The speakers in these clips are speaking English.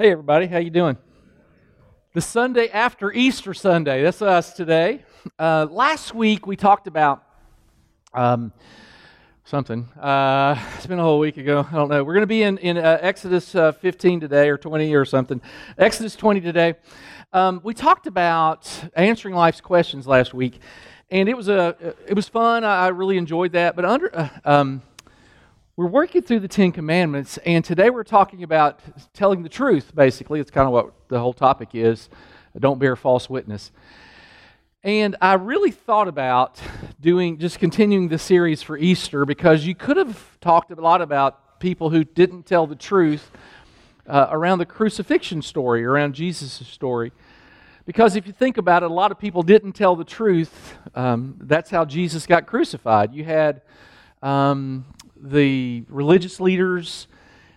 Hey everybody, how you doing? The Sunday after Easter Sunday. That's us today. Uh, last week we talked about um, something. Uh, it's been a whole week ago. I don't know. We're going to be in in uh, Exodus uh, 15 today, or 20, or something. Exodus 20 today. Um, we talked about answering life's questions last week, and it was a it was fun. I, I really enjoyed that. But under uh, um, we're working through the Ten Commandments, and today we're talking about telling the truth, basically. It's kind of what the whole topic is don't bear false witness. And I really thought about doing, just continuing the series for Easter because you could have talked a lot about people who didn't tell the truth uh, around the crucifixion story, around Jesus' story. Because if you think about it, a lot of people didn't tell the truth. Um, that's how Jesus got crucified. You had um, the religious leaders,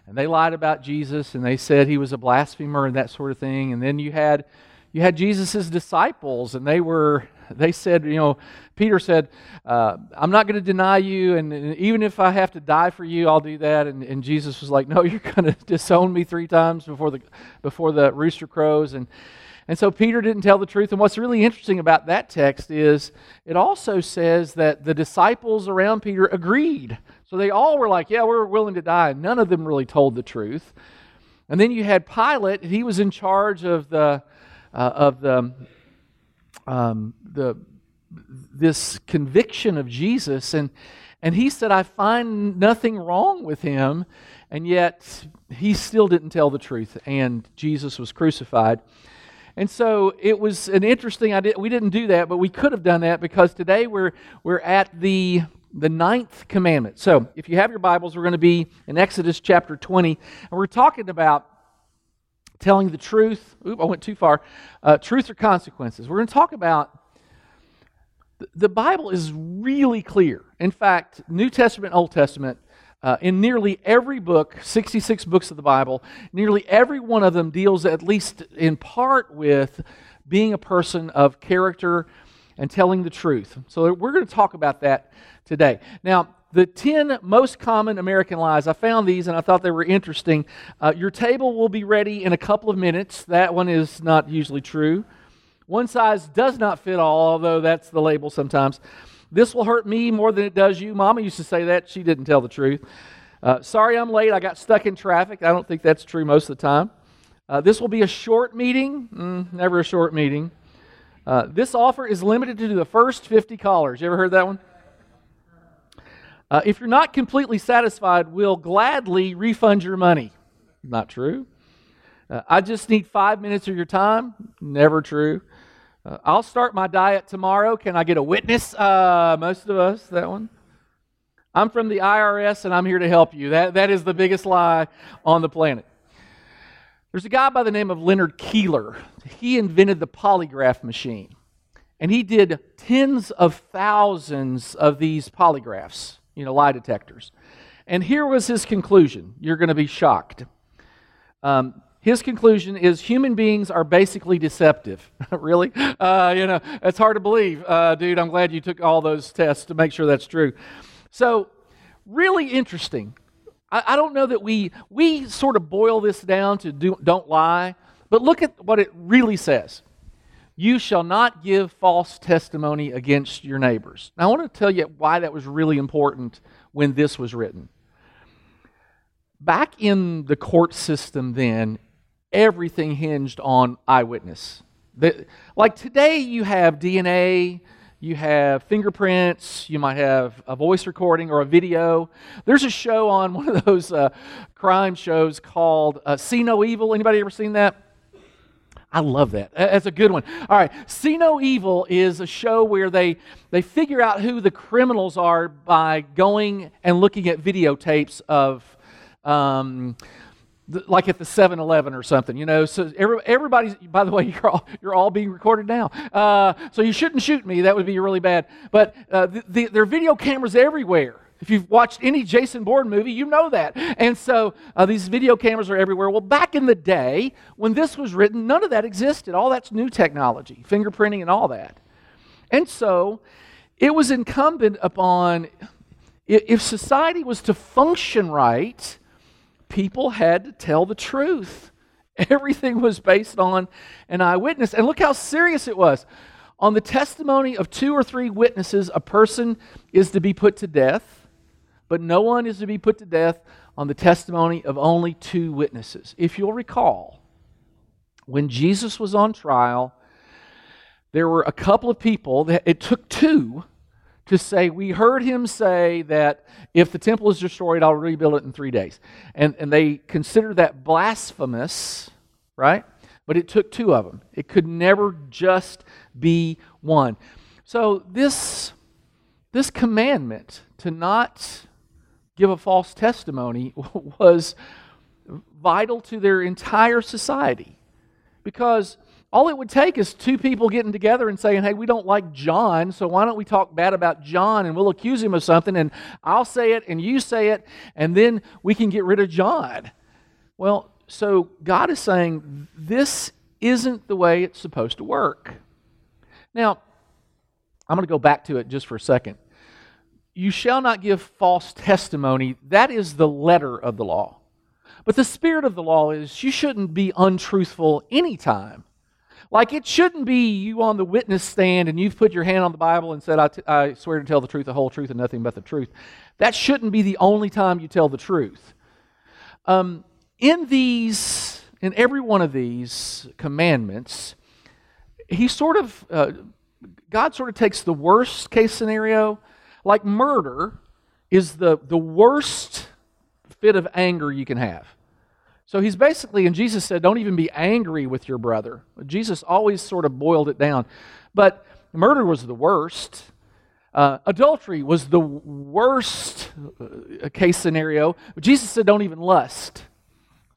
and they lied about Jesus, and they said he was a blasphemer and that sort of thing. And then you had you had Jesus' disciples, and they were they said, you know, Peter said, uh, "I'm not going to deny you, and, and, even if I have to die for you, I'll do that." And, and Jesus was like, "No, you're going to disown me three times before the before the rooster crows." And and so Peter didn't tell the truth. And what's really interesting about that text is it also says that the disciples around Peter agreed. So they all were like, yeah, we're willing to die. And None of them really told the truth. And then you had Pilate. He was in charge of the, uh, of the, um, the, this conviction of Jesus. And, and he said, I find nothing wrong with him. And yet he still didn't tell the truth. And Jesus was crucified. And so it was an interesting idea. We didn't do that, but we could have done that because today we're, we're at the, the ninth commandment. So if you have your Bibles, we're going to be in Exodus chapter 20, and we're talking about telling the truth. Oop, I went too far. Uh, truth or consequences. We're going to talk about the Bible is really clear. In fact, New Testament, Old Testament, uh, in nearly every book, 66 books of the Bible, nearly every one of them deals, at least in part, with being a person of character and telling the truth. So we're going to talk about that today. Now, the 10 most common American lies, I found these and I thought they were interesting. Uh, your table will be ready in a couple of minutes. That one is not usually true. One size does not fit all, although that's the label sometimes. This will hurt me more than it does you. Mama used to say that. She didn't tell the truth. Uh, sorry I'm late. I got stuck in traffic. I don't think that's true most of the time. Uh, this will be a short meeting. Mm, never a short meeting. Uh, this offer is limited to the first 50 callers. You ever heard that one? Uh, if you're not completely satisfied, we'll gladly refund your money. Not true. Uh, I just need five minutes of your time. Never true. Uh, I'll start my diet tomorrow. Can I get a witness? Uh, most of us, that one. I'm from the IRS and I'm here to help you. That, that is the biggest lie on the planet. There's a guy by the name of Leonard Keeler. He invented the polygraph machine. And he did tens of thousands of these polygraphs, you know, lie detectors. And here was his conclusion. You're going to be shocked. Um, his conclusion is human beings are basically deceptive. really? Uh, you know, it's hard to believe. Uh, dude, I'm glad you took all those tests to make sure that's true. So, really interesting. I, I don't know that we, we sort of boil this down to do, don't lie, but look at what it really says. You shall not give false testimony against your neighbors. Now, I want to tell you why that was really important when this was written. Back in the court system, then, everything hinged on eyewitness. The, like today, you have DNA, you have fingerprints, you might have a voice recording or a video. There's a show on one of those uh, crime shows called uh, See No Evil. Anybody ever seen that? I love that. That's a good one. All right, See No Evil is a show where they they figure out who the criminals are by going and looking at videotapes of. Um, like at the 7-Eleven or something, you know. So every, everybody's, by the way, you're all, you're all being recorded now. Uh, so you shouldn't shoot me. That would be really bad. But uh, the, the, there are video cameras everywhere. If you've watched any Jason Bourne movie, you know that. And so uh, these video cameras are everywhere. Well, back in the day, when this was written, none of that existed. All that's new technology, fingerprinting and all that. And so it was incumbent upon, if society was to function right, people had to tell the truth. Everything was based on an eyewitness. And look how serious it was. On the testimony of two or three witnesses, a person is to be put to death, but no one is to be put to death on the testimony of only two witnesses. If you'll recall, when Jesus was on trial, there were a couple of people that it took two to say, We heard him say that if the temple is destroyed, I'll rebuild it in three days. And, and they considered that blasphemous, right? But it took two of them. It could never just be one. So, this, this commandment to not give a false testimony was vital to their entire society because all it would take is two people getting together and saying, hey, we don't like John, so why don't we talk bad about John and we'll accuse him of something and I'll say it and you say it and then we can get rid of John. Well, so God is saying this isn't the way it's supposed to work. Now, I'm going to go back to it just for a second. You shall not give false testimony. That is the letter of the law. But the spirit of the law is you shouldn't be untruthful anytime. Like it shouldn't be you on the witness stand and you've put your hand on the Bible and said, I, swear to tell the truth, the whole truth, and nothing but the truth. That shouldn't be the only time you tell the truth. Um, in these, in every one of these commandments, he sort of, uh, God sort of takes the worst case scenario, like murder is the, the worst fit of anger you can have. So he's basically, and Jesus said, don't even be angry with your brother. Jesus always sort of boiled it down. But murder was the worst. Uh, adultery was the worst uh, case scenario. Jesus said, don't even lust.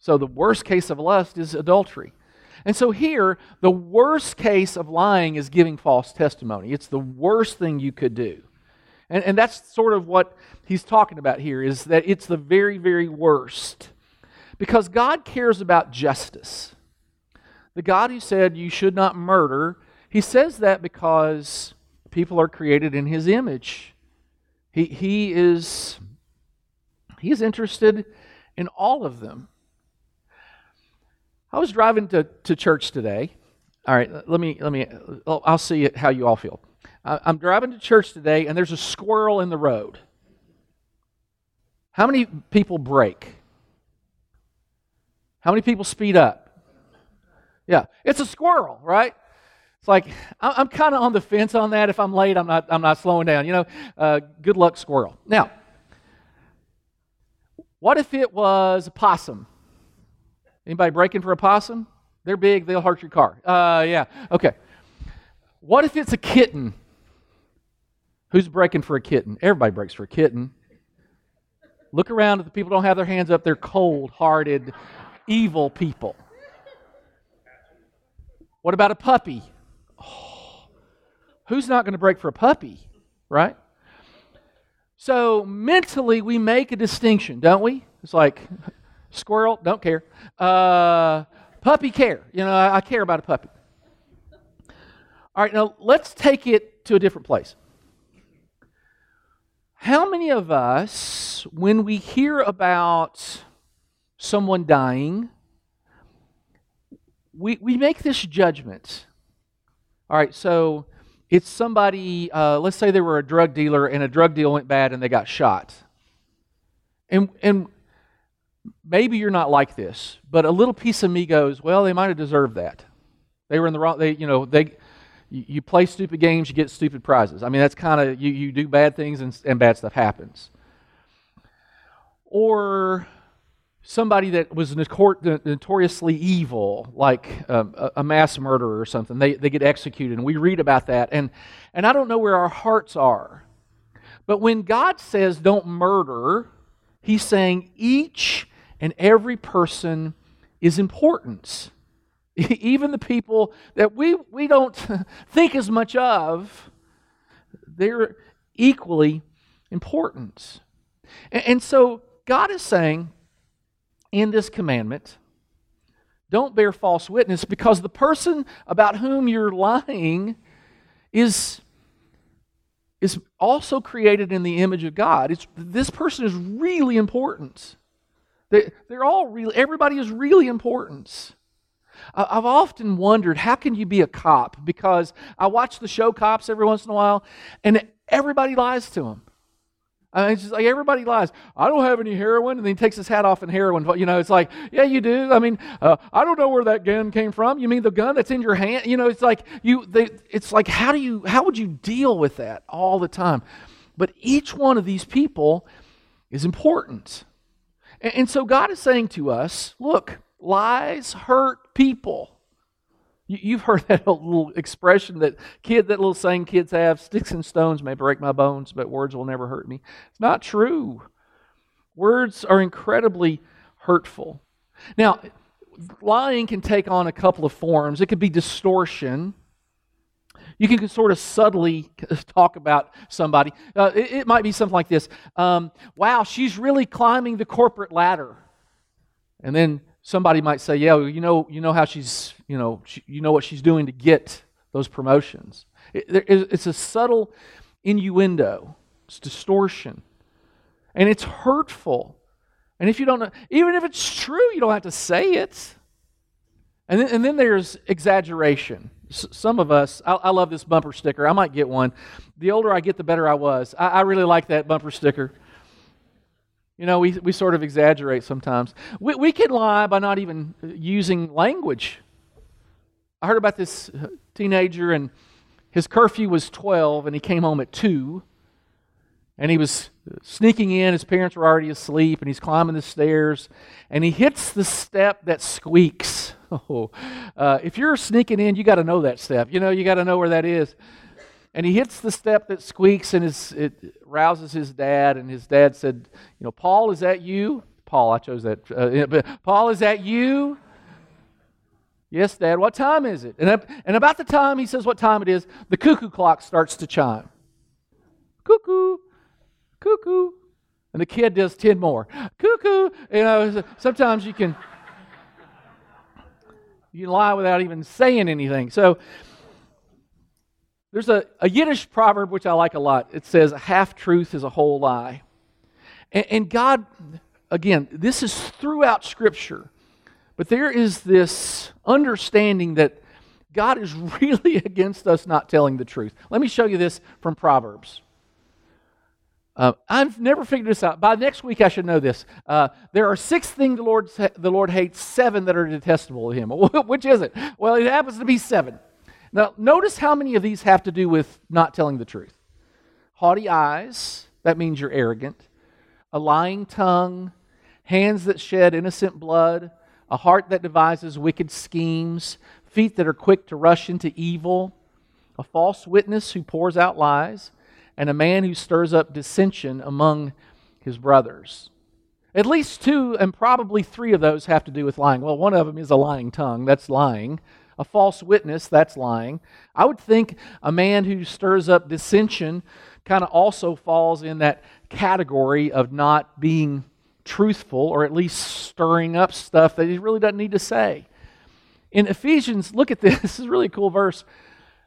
So the worst case of lust is adultery. And so here, the worst case of lying is giving false testimony. It's the worst thing you could do. And, and that's sort of what he's talking about here, is that it's the very, very worst. Because God cares about justice. The God who said you should not murder, he says that because people are created in his image. He, he is he is interested in all of them. I was driving to, to church today. All right, let me let me I'll see how you all feel. I'm driving to church today and there's a squirrel in the road. How many people brake? How many people speed up? Yeah, it's a squirrel, right? It's like I'm kind of on the fence on that. If I'm late, I'm not. I'm not slowing down. You know, uh, good luck, squirrel. Now, what if it was a possum? Anybody braking for a possum? They're big. They'll hurt your car. Uh, yeah. Okay. What if it's a kitten? Who's braking for a kitten? Everybody brakes for a kitten. Look around at the people don't have their hands up. They're cold-hearted evil people. What about a puppy? Oh, who's not going to brake for a puppy, right? So mentally, we make a distinction, don't we? It's like squirrel, don't care. Uh, puppy, care. You know, I, I care about a puppy. All right, now let's take it to a different place. How many of us, when we hear about someone dying, we, we make this judgment. All right, so it's somebody, uh, let's say they were a drug dealer and a drug deal went bad and they got shot. And, and maybe you're not like this, but a little piece of me goes, well, they might have deserved that. They were in the wrong, they, you know, they, you, play stupid games, you get stupid prizes. I mean, that's kind of, you, you do bad things and, and bad stuff happens. Or somebody that was notoriously evil, like um, a mass murderer or something, they, they get executed. And we read about that. And, and I don't know where our hearts are. But when God says don't murder, He's saying each and every person is important. Even the people that we, we don't think as much of, they're equally important. And, and so God is saying, in this commandment don't bear false witness because the person about whom you're lying is is also created in the image of God. It's, this person is really important. They, they're all really, everybody is really important. I've often wondered how can you be a cop? Because I watch the show Cops every once in a while, and everybody lies to them. I mean, it's just like everybody lies. I don't have any heroin, and then he takes his hat off and heroin. But you know, it's like, yeah, you do. I mean, uh, I don't know where that gun came from. You mean the gun that's in your hand? You know, it's like you. They, it's like how do you? How would you deal with that all the time? But each one of these people is important, and, and so God is saying to us, look, lies hurt people. You, have heard that little expression that kid, that little saying kids have: "Sticks and stones may break my bones, but words will never hurt me." It's not true. Words are incredibly hurtful. Now, lying can take on a couple of forms. It could be distortion. You can sort of subtly talk about somebody. Uh, it, it, might be something like this um, Wow, she's really climbing the corporate ladder. And then somebody might say, "Yeah, you know, you know how she's, you know, she, you know what she's doing to get those promotions." It, it's a subtle innuendo. It's distortion, and it's hurtful. And if you don't know, even if it's true, you don't have to say it. And then, and then there's exaggeration. S- some of us, I, I, love this bumper sticker. I might get one. The older I get, the better I was. I, I really like that bumper sticker. You know, we, we sort of exaggerate sometimes. We, we can lie by not even using language. I heard about this teenager, and his curfew was 12, and he came home at 2. And he was sneaking in. His parents were already asleep, and he's climbing the stairs, and he hits the step that squeaks. Oh, uh, if you're sneaking in, you got to know that step. You know, you got to know where that is and he hits the step that squeaks and his, it rouses his dad and his dad said you know paul is that you? Paul i chose that uh, paul is that you? Yes dad what time is it? And, and about the time he says what time it is the cuckoo clock starts to chime. Cuckoo cuckoo. And the kid does 10 more. Cuckoo you know sometimes you can you lie without even saying anything. So there's a, a Yiddish proverb which I like a lot. It says, A half truth is a whole lie. And, and God, again, this is throughout Scripture, but there is this understanding that God is really against us not telling the truth. Let me show you this from Proverbs. Uh, I've never figured this out. By next week, I should know this. Uh, there are six things the Lord, the Lord hates, seven that are detestable to Him. Which is it? Well, it happens to be seven. Now, notice how many of these have to do with not telling the truth. Haughty eyes, that means you're arrogant. A lying tongue, hands that shed innocent blood, a heart that devises wicked schemes, feet that are quick to rush into evil, a false witness who pours out lies, and a man who stirs up dissension among his brothers. At least two and probably three of those have to do with lying. Well, one of them is a lying tongue. That's lying. A false witness, that's lying. I would think a man who stirs up dissension kind of also falls in that category of not being truthful or at least stirring up stuff that he really doesn't need to say. In Ephesians, look at this. This is a really cool verse.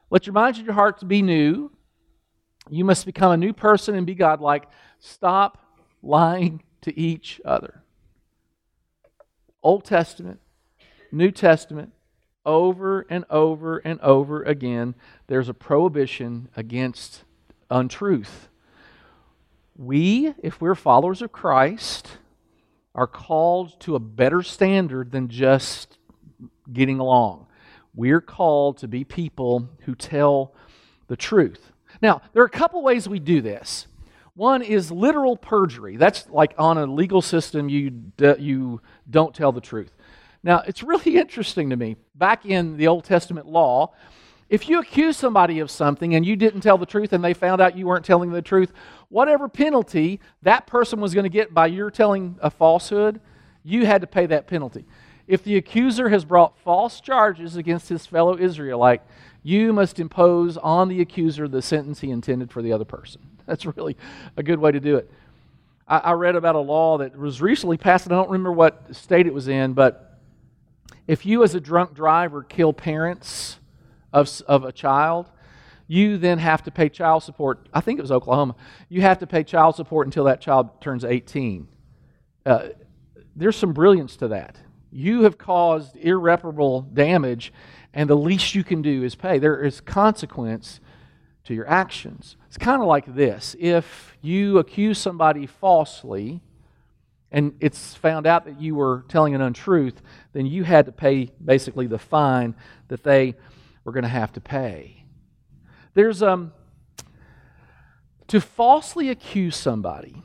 Let your minds and your hearts be new. You must become a new person and be godlike. Stop lying to each other. Old Testament, New Testament, over and over and over again, there's a prohibition against untruth. We, if we're followers of Christ, are called to a better standard than just getting along. We're called to be people who tell the truth. Now, there are a couple ways we do this. One is literal perjury. That's like on a legal system, you, you don't tell the truth. Now, it's really interesting to me. Back in the Old Testament law, if you accuse somebody of something and you didn't tell the truth and they found out you weren't telling the truth, whatever penalty that person was going to get by your telling a falsehood, you had to pay that penalty. If the accuser has brought false charges against his fellow Israelite, you must impose on the accuser the sentence he intended for the other person. That's really a good way to do it. I, read about a law that was recently passed, and I don't remember what state it was in, but if you, as a drunk driver, kill parents of, of a child, you then have to pay child support. I think it was Oklahoma. You have to pay child support until that child turns 18. Uh, there's some brilliance to that. You have caused irreparable damage, and the least you can do is pay. There is consequence to your actions. It's kind of like this if you accuse somebody falsely, and it's found out that you were telling an untruth, then you had to pay basically the fine that they were going to have to pay. There's um to falsely accuse somebody,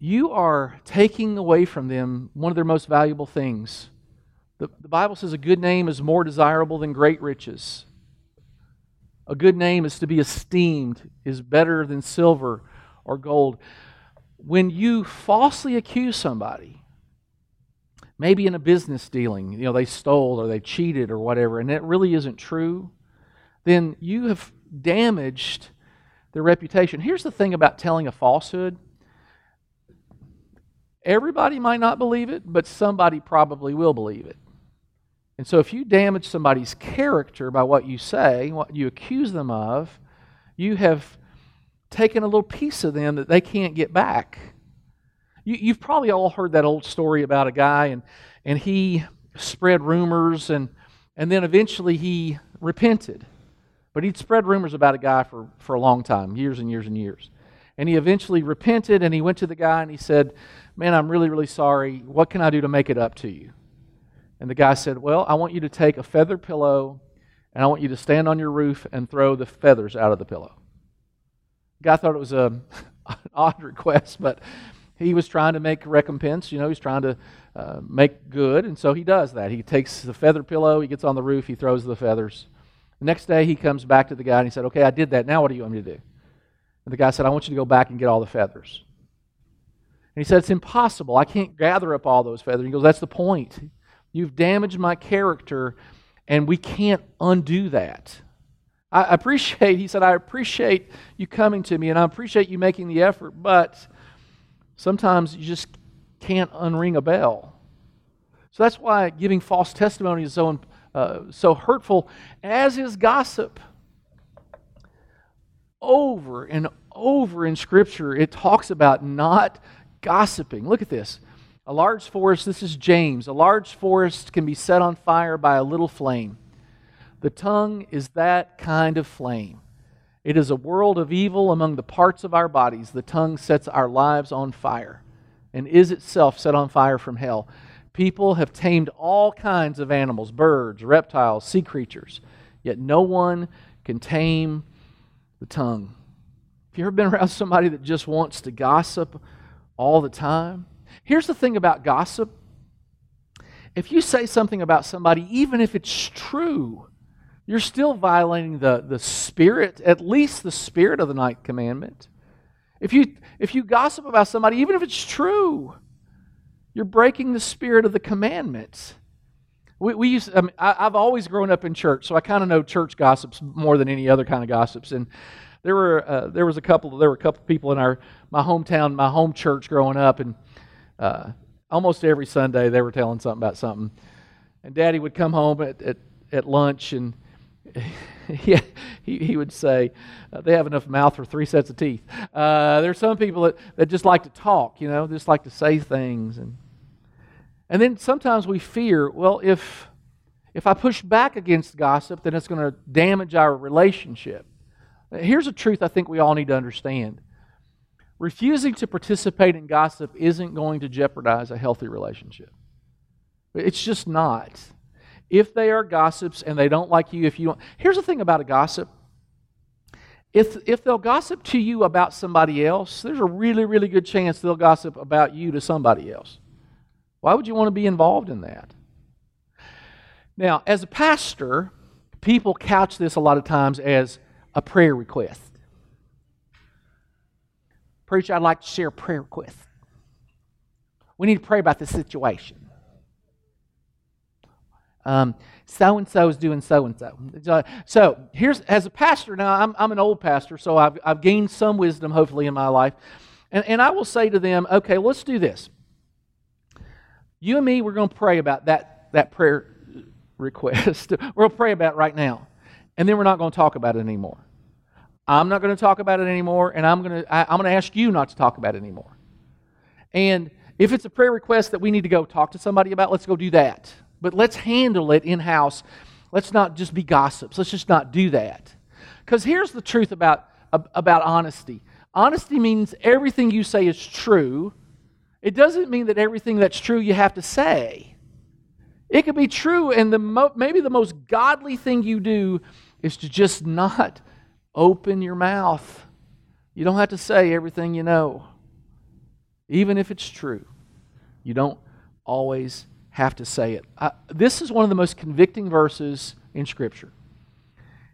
you are taking away from them one of their most valuable things. The, the Bible says a good name is more desirable than great riches. A good name is to be esteemed, is better than silver or gold when you falsely accuse somebody, maybe in a business dealing, you know, they stole or they cheated or whatever, and it really isn't true, then you have damaged their reputation. Here's the thing about telling a falsehood everybody might not believe it, but somebody probably will believe it. And so if you damage somebody's character by what you say, what you accuse them of, you have taken a little piece of them that they can't get back. You, have probably all heard that old story about a guy, and, and he spread rumors, and, and then eventually he repented. But he'd spread rumors about a guy for, for a long time, years and years and years. And he eventually repented, and he went to the guy and he said, Man, I'm really, really sorry. What can I do to make it up to you? And the guy said, Well, I want you to take a feather pillow, and I want you to stand on your roof and throw the feathers out of the pillow guy thought it was a, an odd request, but he was trying to make recompense. You know, he's trying to uh, make good, and so he does that. He takes the feather pillow, he gets on the roof, he throws the feathers. The next day, he comes back to the guy and he said, Okay, I did that. Now what do you want me to do? And the guy said, I want you to go back and get all the feathers. And he said, It's impossible. I can't gather up all those feathers. He goes, That's the point. You've damaged my character, and we can't undo that. I appreciate, he said, I appreciate you coming to me and I appreciate you making the effort, but sometimes you just can't unring a bell. So that's why giving false testimony is so, uh, so hurtful, as is gossip. Over and over in Scripture, it talks about not gossiping. Look at this. A large forest, this is James, a large forest can be set on fire by a little flame. The tongue is that kind of flame. It is a world of evil among the parts of our bodies. The tongue sets our lives on fire and is itself set on fire from hell. People have tamed all kinds of animals birds, reptiles, sea creatures, yet no one can tame the tongue. Have you ever been around somebody that just wants to gossip all the time? Here's the thing about gossip if you say something about somebody, even if it's true, you're still violating the, the spirit, at least the spirit of the ninth commandment. If you, if you gossip about somebody, even if it's true, you're breaking the spirit of the commandments. We, we used, I mean, I, have always grown up in church, so I kind of know church gossips more than any other kind of gossips. And there were uh, there was a couple there were a couple people in our my hometown, my home church growing up, and uh, almost every Sunday they were telling something about something. And Daddy would come home at, at, at lunch and he, he, he would say, uh, they have enough mouth for three sets of teeth. Uh, there are some people that, that just like to talk, you know, just like to say things. And, and then sometimes we fear, well, if, if I push back against gossip, then it's going to damage our relationship. Here's a truth I think we all need to understand refusing to participate in gossip isn't going to jeopardize a healthy relationship. It's just not if they are gossips and they don't like you, if you don't. Here's the thing about a gossip if, if they'll gossip to you about somebody else, there's a really, really good chance they'll gossip about you to somebody else. Why would you want to be involved in that? Now, as a pastor, people couch this a lot of times as a prayer request. Preacher, I'd like to share a prayer request. We need to pray about this situation so and so is doing so and so. So here's as a pastor now. I'm, I'm an old pastor, so I've, I've gained some wisdom hopefully in my life, and and I will say to them, okay, let's do this. You and me, we're going to pray about that that prayer request. to pray about it right now, and then we're not going to talk about it anymore. I'm not going to talk about it anymore, and I'm going to I, I'm going to ask you not to talk about it anymore. And If it's a prayer request that we need to go talk to somebody about, let's go do that. But let's handle it in house. Let's not just be gossips. Let's just not do that. Because here's the truth about, about honesty honesty means everything you say is true. It doesn't mean that everything that's true you have to say. It could be true, and the mo- maybe the most godly thing you do is to just not open your mouth. You don't have to say everything you know, even if it's true. You don't always have to say it. I, this is one of the most convicting verses in Scripture.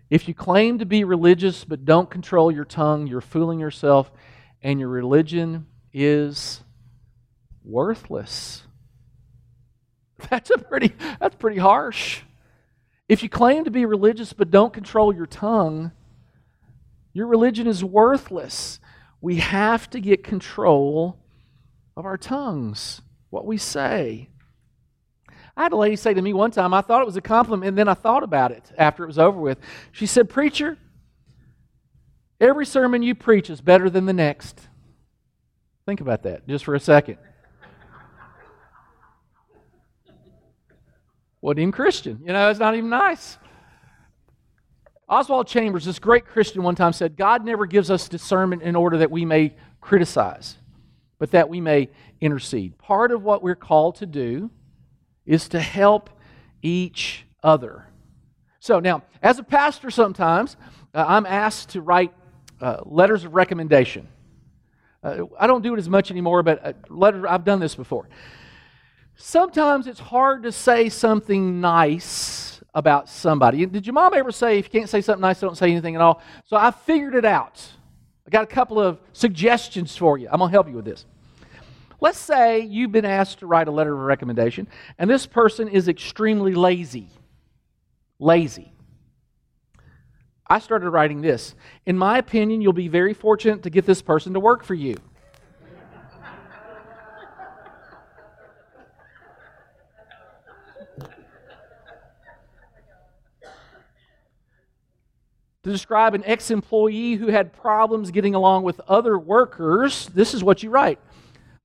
If you claim to be religious but don't control your tongue, you're fooling yourself, and your religion is worthless. That's a pretty that's pretty harsh. If you claim to be religious but don't control your tongue, your religion is worthless. We have to get control of our tongues, what we say. I had a lady say to me one time, I thought it was a compliment, and then I thought about it after it was over with. She said, Preacher, every sermon you preach is better than the next. Think about that just for a second. Wasn't even Christian. You know, it's not even nice. Oswald Chambers, this great Christian, one time said, God never gives us discernment in order that we may criticize, but that we may intercede. Part of what we're called to do is to help each other. So now, as a pastor, sometimes uh, I'm asked to write uh, letters of recommendation. Uh, I don't do it as much anymore, but uh, letter, I've done this before. Sometimes it's hard to say something nice about somebody. Did your mom ever say, if you can't say something nice, don't say anything at all? So I figured it out. I got a couple of suggestions for you. I'm going to help you with this. Let's say you've been asked to write a letter of recommendation, and this person is extremely lazy. Lazy. I started writing this. In my opinion, you'll be very fortunate to get this person to work for you. to describe an ex employee who had problems getting along with other workers, this is what you write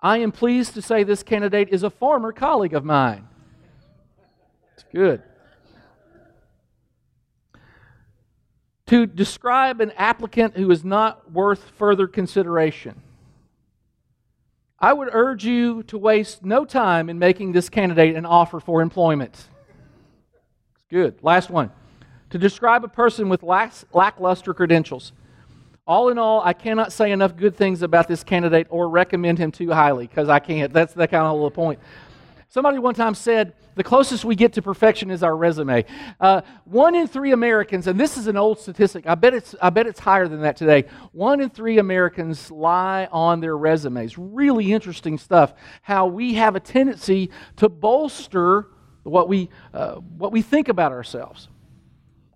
I am pleased to say this candidate is a former colleague of mine. It's good. To describe an applicant who is not worth further consideration. I would urge you to waste no time in making this candidate an offer for employment. It's good. Last one. To describe a person with lackluster credentials. All in all, I cannot say enough good things about this candidate or recommend him too highly because I can't. That's the kind of the point. Somebody one time said, the closest we get to perfection is our resume. Uh, one in three Americans, and this is an old statistic, I bet, it's, I bet it's higher than that today. One in three Americans lie on their resumes. Really interesting stuff. How we have a tendency to bolster what we, uh, what we think about ourselves.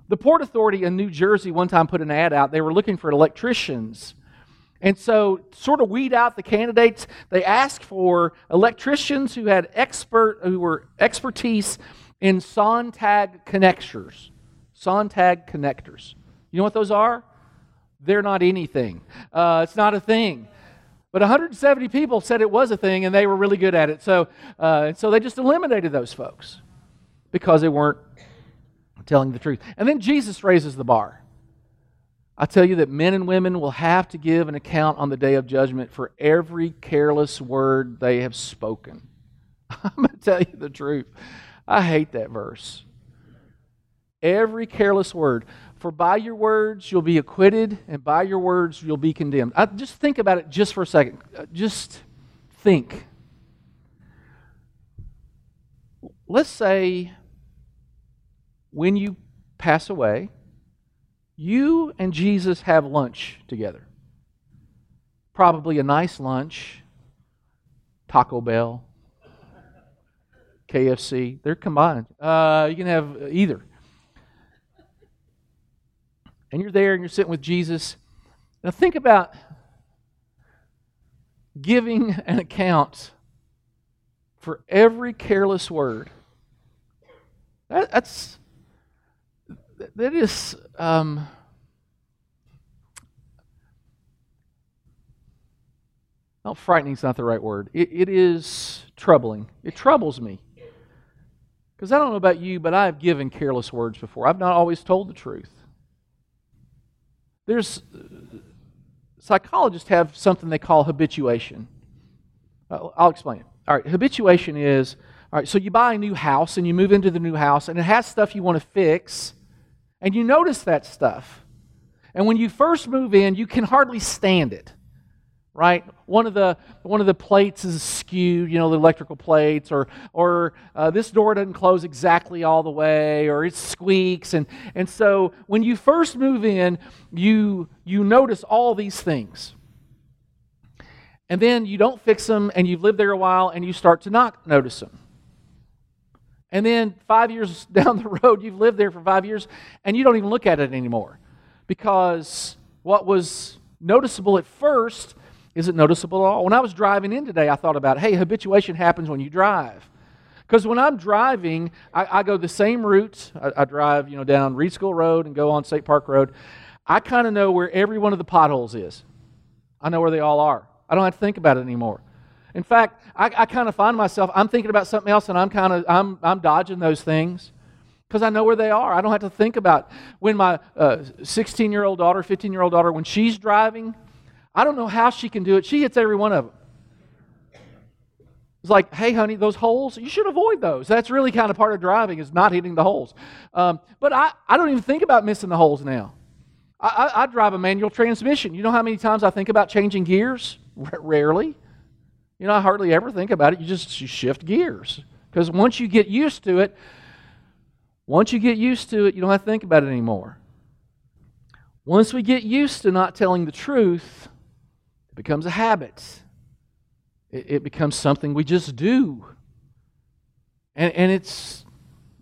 The Port Authority in New Jersey one time put an ad out. They were looking for electricians. And so, sort of weed out the candidates, they asked for electricians who had expert, who were expertise in Sontag connectors. Sontag connectors. You know what those are? They're not anything. Uh, it's not a thing. But 170 people said it was a thing, and they were really good at it. So, uh, so they just eliminated those folks because they weren't telling the truth. And then Jesus raises the bar. I tell you that men and women will have to give an account on the day of judgment for every careless word they have spoken. I'm going to tell you the truth. I hate that verse. Every careless word. For by your words you'll be acquitted, and by your words you'll be condemned. I, just think about it just for a second. Uh, just think. Let's say when you pass away, you and Jesus have lunch together. Probably a nice lunch, Taco Bell, KFC. They're combined. Uh, you can have either. And you're there and you're sitting with Jesus. Now think about giving an account for every careless word. That, that's that is um, well, frightening is not the right word. It, it is troubling. It troubles me. Because I don't know about you, but I have given careless words before. I've not always told the truth. There's psychologists have something they call habituation. Uh, I'll explain it. All right, habituation is all right, so you buy a new house and you move into the new house and it has stuff you want to fix and you notice that stuff. And when you first move in, you can hardly stand it right? One of the one of the plates is skewed, you know, the electrical plates, or or uh, this door doesn't close exactly all the way, or it squeaks, and and so when you first move in, you you notice all these things, and then you don't fix them, and you've lived there a while, and you start to not notice them. And then five years down the road, you've lived there for five years, and you don't even look at it anymore because what was noticeable at first isn't noticeable at all? When I was driving in today, I thought about, hey, habituation happens when you drive. Because when I'm driving, I, I, go the same route. I, I, drive, you know, down Reed School Road and go on State Park Road. I kind of know where every one of the potholes is. I know where they all are. I don't have to think about it anymore. In fact, I, I kind of find myself, I'm thinking about something else and I'm kind of, I'm, I'm dodging those things because I know where they are. I don't have to think about when my 16 uh, year old daughter, 15 year old daughter, when she's driving, I don't know how she can do it. She hits every one of them. It's like, hey, honey, those holes, you should avoid those. That's really kind of part of driving is not hitting the holes. Um, but I, I don't even think about missing the holes now. I, I, I, drive a manual transmission. You know how many times I think about changing gears? Rarely. You know, I hardly ever think about it. You just you shift gears. Because once you get used to it, once you get used to it, you don't have to think about it anymore. Once we get used to not telling the truth, it becomes a habit, it, it becomes something we just do. And, and it's,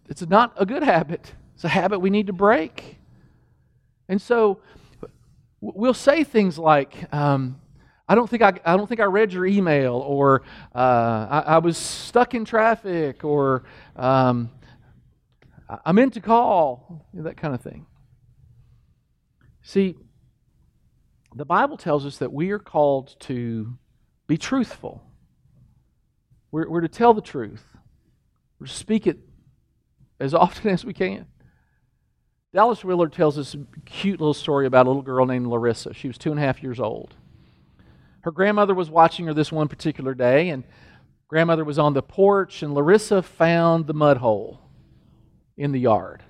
it's not a good habit, it's a habit we need to break. And so we'll say things like, um, I don't think I, I don't think I read your email, or uh, I, I, was stuck in traffic, or um, I meant to call, you know, that kind of thing. See, the Bible tells us that we are called to be truthful. We're, we're to tell the truth. We're to speak it as often as we can. Dallas Willard tells us a cute little story about a little girl named Larissa. She was two and a half years old. Her grandmother was watching her this one particular day, and grandmother was on the porch, and Larissa found the mud hole in the yard.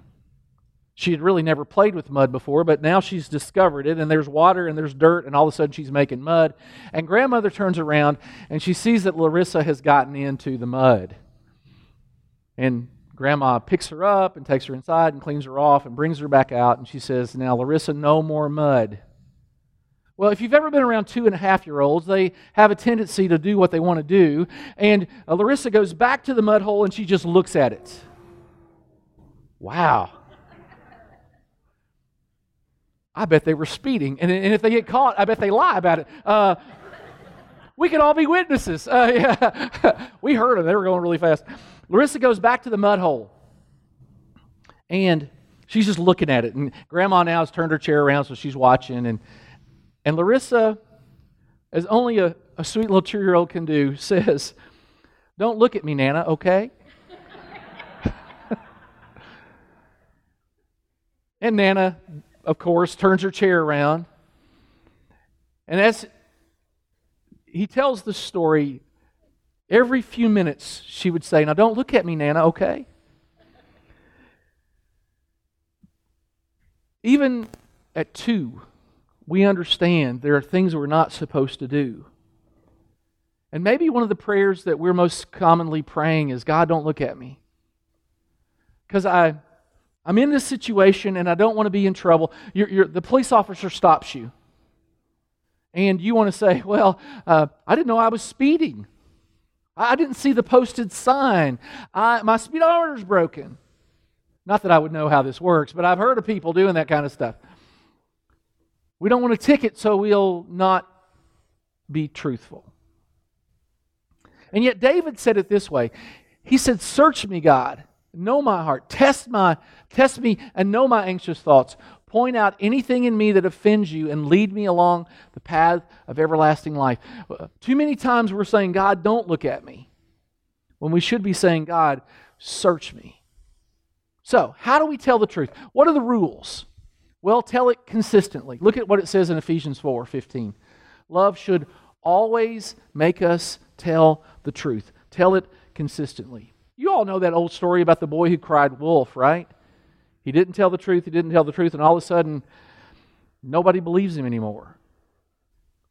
She had really never played with mud before, but now she's discovered it, and there's water and there's dirt, and all of a sudden she's making mud. And grandmother turns around and she sees that Larissa has gotten into the mud. And grandma picks her up and takes her inside and cleans her off and brings her back out, and she says, Now, Larissa, no more mud. Well, if you've ever been around two and a half year olds, they have a tendency to do what they want to do. And uh, Larissa goes back to the mud hole and she just looks at it. Wow. I bet they were speeding. And, and if they get caught, I bet they lie about it. Uh, we could all be witnesses. Uh, yeah. we heard them. They were going really fast. Larissa goes back to the mud hole. And she's just looking at it. And grandma now has turned her chair around, so she's watching. And, and Larissa, as only a, a sweet little two year old can do, says, Don't look at me, Nana, okay? and Nana of course, turns her chair around. And as he tells the story, every few minutes she would say, Now don't look at me, Nana, okay? Even at two, we understand there are things we're not supposed to do. And maybe one of the prayers that we're most commonly praying is, God, don't look at me. Because I I'm in this situation and I don't want to be in trouble. You're, you're, the police officer stops you. And you want to say, Well, uh, I didn't know I was speeding. I didn't see the posted sign. I, my speedometer's broken. Not that I would know how this works, but I've heard of people doing that kind of stuff. We don't want to ticket so we'll not be truthful. And yet, David said it this way He said, Search me, God Know my heart. Test my test me and know my anxious thoughts. Point out anything in me that offends you and lead me along the path of everlasting life. Too many times we're saying, God, don't look at me, when we should be saying, God, search me. So, how do we tell the truth? What are the rules? Well, tell it consistently. Look at what it says in Ephesians 4 15. Love should always make us tell the truth. Tell it consistently. You all know that old story about the boy who cried wolf, right? He didn't tell the truth, he didn't tell the truth, and all of a sudden, nobody believes him anymore.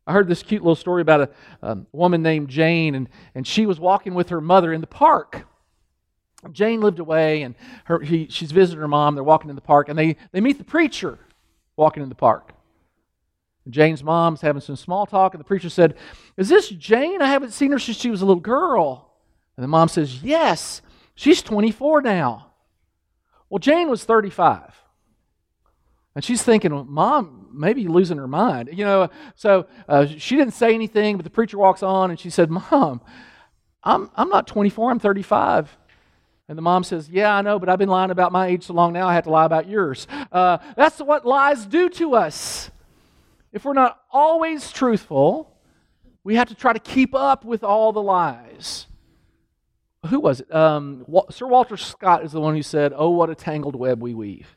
I heard this cute little story about a um, woman named Jane, and, and she was walking with her mother in the park. Jane lived away, and her, he, she's visiting her mom. They're walking in the park, and they, they meet the preacher walking in the park. And Jane's mom's having some small talk, and the preacher said, Is this Jane? I haven't seen her since she was a little girl. And the mom says, Yes, she's 24 now. Well, Jane was 35. And she's thinking, well, Mom, maybe losing her mind. You know, so uh, she didn't say anything, but the preacher walks on and she said, Mom, I'm, I'm not 24, I'm 35. And the mom says, Yeah, I know, but I've been lying about my age so long now, I have to lie about yours. Uh, that's what lies do to us. If we're not always truthful, we have to try to keep up with all the lies who was it? Um, Sir Walter Scott is the one who said, Oh, what a tangled web we weave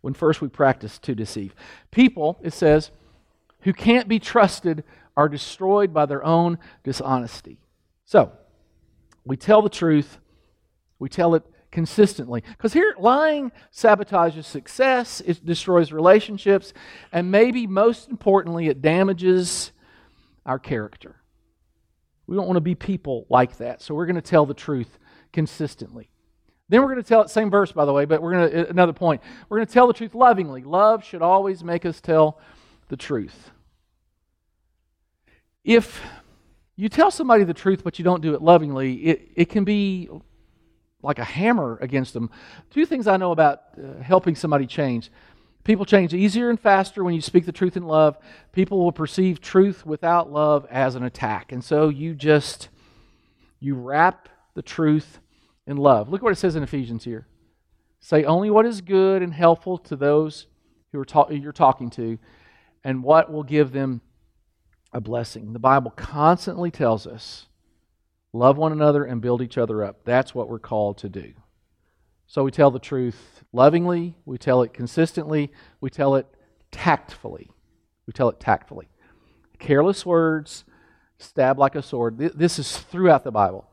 when first we practice to deceive. People, it says, who can't be trusted are destroyed by their own dishonesty. So, we tell the truth, we tell it consistently. Because here, lying sabotages success, it destroys relationships, and maybe most importantly, it damages our character. We don't want to be people like that. So we're going to tell the truth consistently. Then we're going to tell it, same verse, by the way, but we're going to, uh, another point. We're going to tell the truth lovingly. Love should always make us tell the truth. If you tell somebody the truth, but you don't do it lovingly, it, it can be like a hammer against them. Two things I know about uh, helping somebody change People change easier and faster when you speak the truth in love. People will perceive truth without love as an attack. And so you just you wrap the truth in love. Look what it says in Ephesians here. Say only what is good and helpful to those who are ta- you're talking to and what will give them a blessing. The Bible constantly tells us love one another and build each other up. That's what we're called to do. So we tell the truth lovingly, we tell it consistently, we tell it tactfully. We tell it tactfully. Careless words stab like a sword. This is throughout the Bible.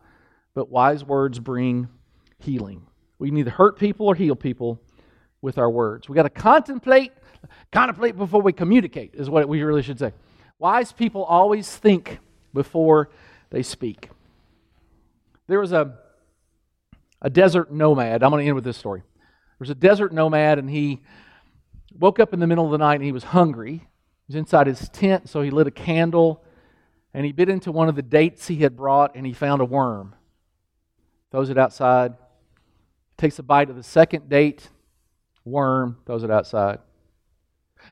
But wise words bring healing. We can either hurt people or heal people with our words. We got to contemplate, contemplate before we communicate, is what we really should say. Wise people always think before they speak. There was a a desert nomad. I'm going to end with this story. There was a desert nomad, and he woke up in the middle of the night and he was hungry. He was inside his tent, so he lit a candle and he bit into one of the dates he had brought and he found a worm. Throws it outside. Takes a bite of the second date, worm, throws it outside.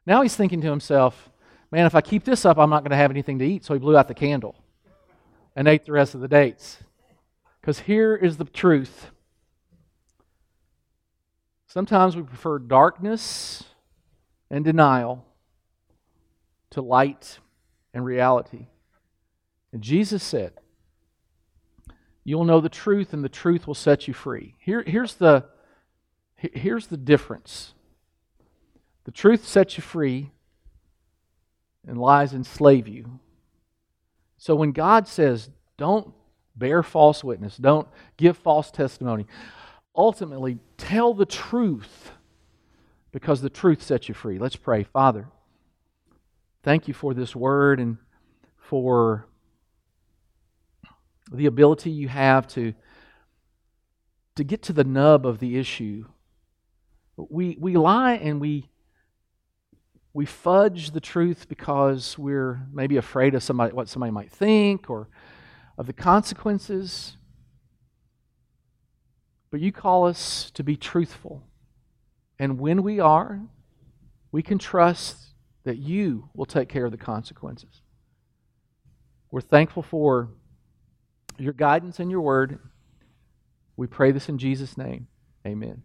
Now he's thinking to himself, man, if I keep this up, I'm not going to have anything to eat. So he blew out the candle and ate the rest of the dates. Because here is the truth Sometimes we prefer darkness and denial to light and reality. And Jesus said, You'll know the truth, and the truth will set you free. Here, here's, the, here's the difference the truth sets you free, and lies enslave you. So when God says, Don't bear false witness, don't give false testimony, ultimately tell the truth because the truth sets you free. Let's pray. Father, thank you for this word and for the ability you have to, to get to the nub of the issue. We, we lie and we, we fudge the truth because we're maybe afraid of somebody, what somebody might think or of the consequences. But you call us to be truthful. And when we are, we can trust that you will take care of the consequences. We're thankful for your guidance and your word. We pray this in Jesus' name. Amen.